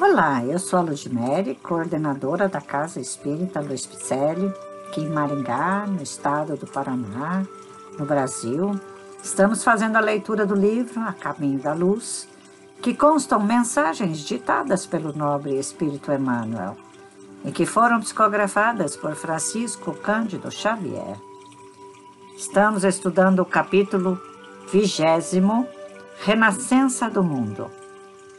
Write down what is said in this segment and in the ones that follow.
Olá, eu sou a Ludmere, coordenadora da Casa Espírita Luiz Picelli, aqui em Maringá, no estado do Paraná, no Brasil. Estamos fazendo a leitura do livro A Caminho da Luz, que constam mensagens ditadas pelo nobre Espírito Emmanuel e que foram psicografadas por Francisco Cândido Xavier. Estamos estudando o capítulo vigésimo, Renascença do Mundo.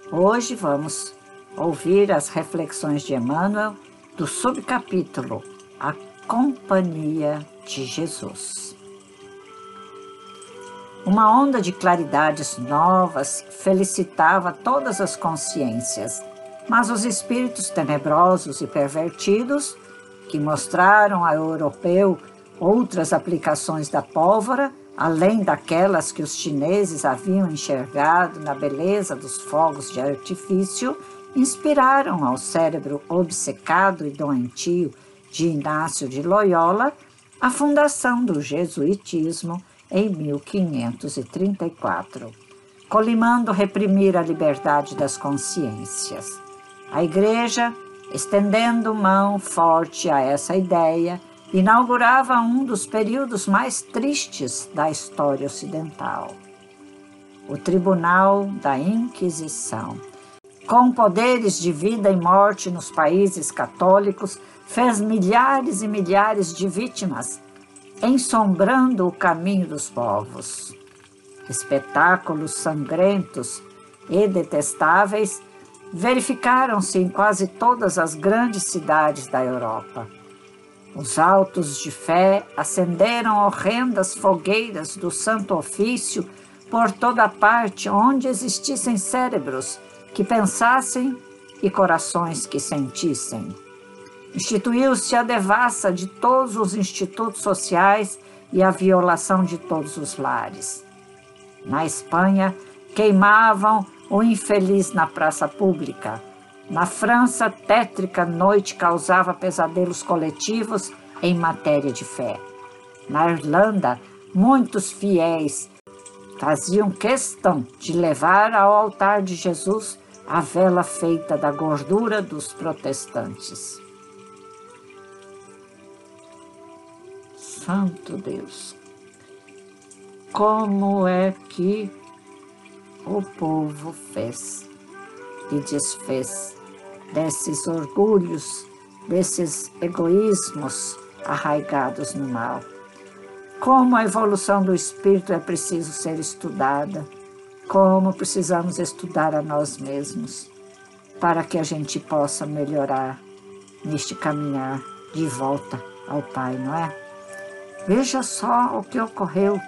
Hoje vamos ouvir as reflexões de Emmanuel do subcapítulo A Companhia de Jesus. Uma onda de claridades novas felicitava todas as consciências, mas os espíritos tenebrosos e pervertidos, que mostraram ao europeu outras aplicações da pólvora, além daquelas que os chineses haviam enxergado na beleza dos fogos de artifício, inspiraram ao cérebro obcecado e doentio de Inácio de Loyola a fundação do jesuitismo em 1534, colimando reprimir a liberdade das consciências. A Igreja, estendendo mão forte a essa ideia, inaugurava um dos períodos mais tristes da história ocidental. O Tribunal da Inquisição com poderes de vida e morte nos países católicos, fez milhares e milhares de vítimas, ensombrando o caminho dos povos. Espetáculos sangrentos e detestáveis verificaram-se em quase todas as grandes cidades da Europa. Os autos de fé acenderam horrendas fogueiras do Santo Ofício por toda parte onde existissem cérebros que pensassem e corações que sentissem. Instituiu-se a devassa de todos os institutos sociais e a violação de todos os lares. Na Espanha, queimavam o infeliz na praça pública. Na França, tétrica noite causava pesadelos coletivos em matéria de fé. Na Irlanda, muitos fiéis faziam questão de levar ao altar de Jesus a vela feita da gordura dos protestantes. Santo Deus, como é que o povo fez e desfez desses orgulhos, desses egoísmos arraigados no mal? Como a evolução do espírito é preciso ser estudada, como precisamos estudar a nós mesmos para que a gente possa melhorar neste caminhar de volta ao Pai, não é? Veja só o que ocorreu.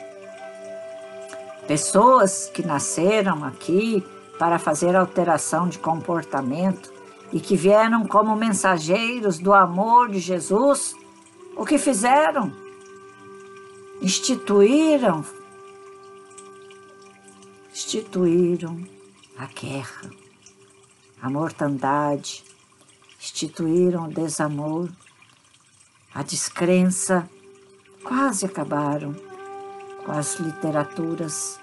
Pessoas que nasceram aqui para fazer alteração de comportamento e que vieram como mensageiros do amor de Jesus, o que fizeram? Instituíram instituíram a guerra, a mortandade, instituíram o desamor, a descrença, quase acabaram com as literaturas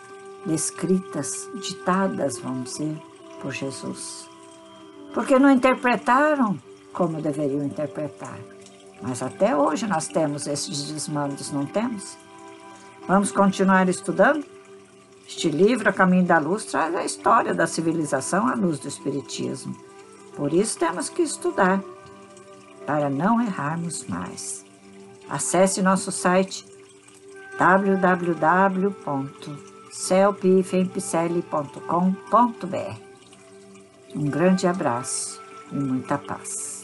descritas, ditadas, vamos dizer, por Jesus. Porque não interpretaram como deveriam interpretar. Mas até hoje nós temos esses desmandos, não temos? Vamos continuar estudando? Este livro, A Caminho da Luz, traz a história da civilização à luz do Espiritismo. Por isso temos que estudar, para não errarmos mais. Acesse nosso site www.celpifempicele.com.br. Um grande abraço e muita paz.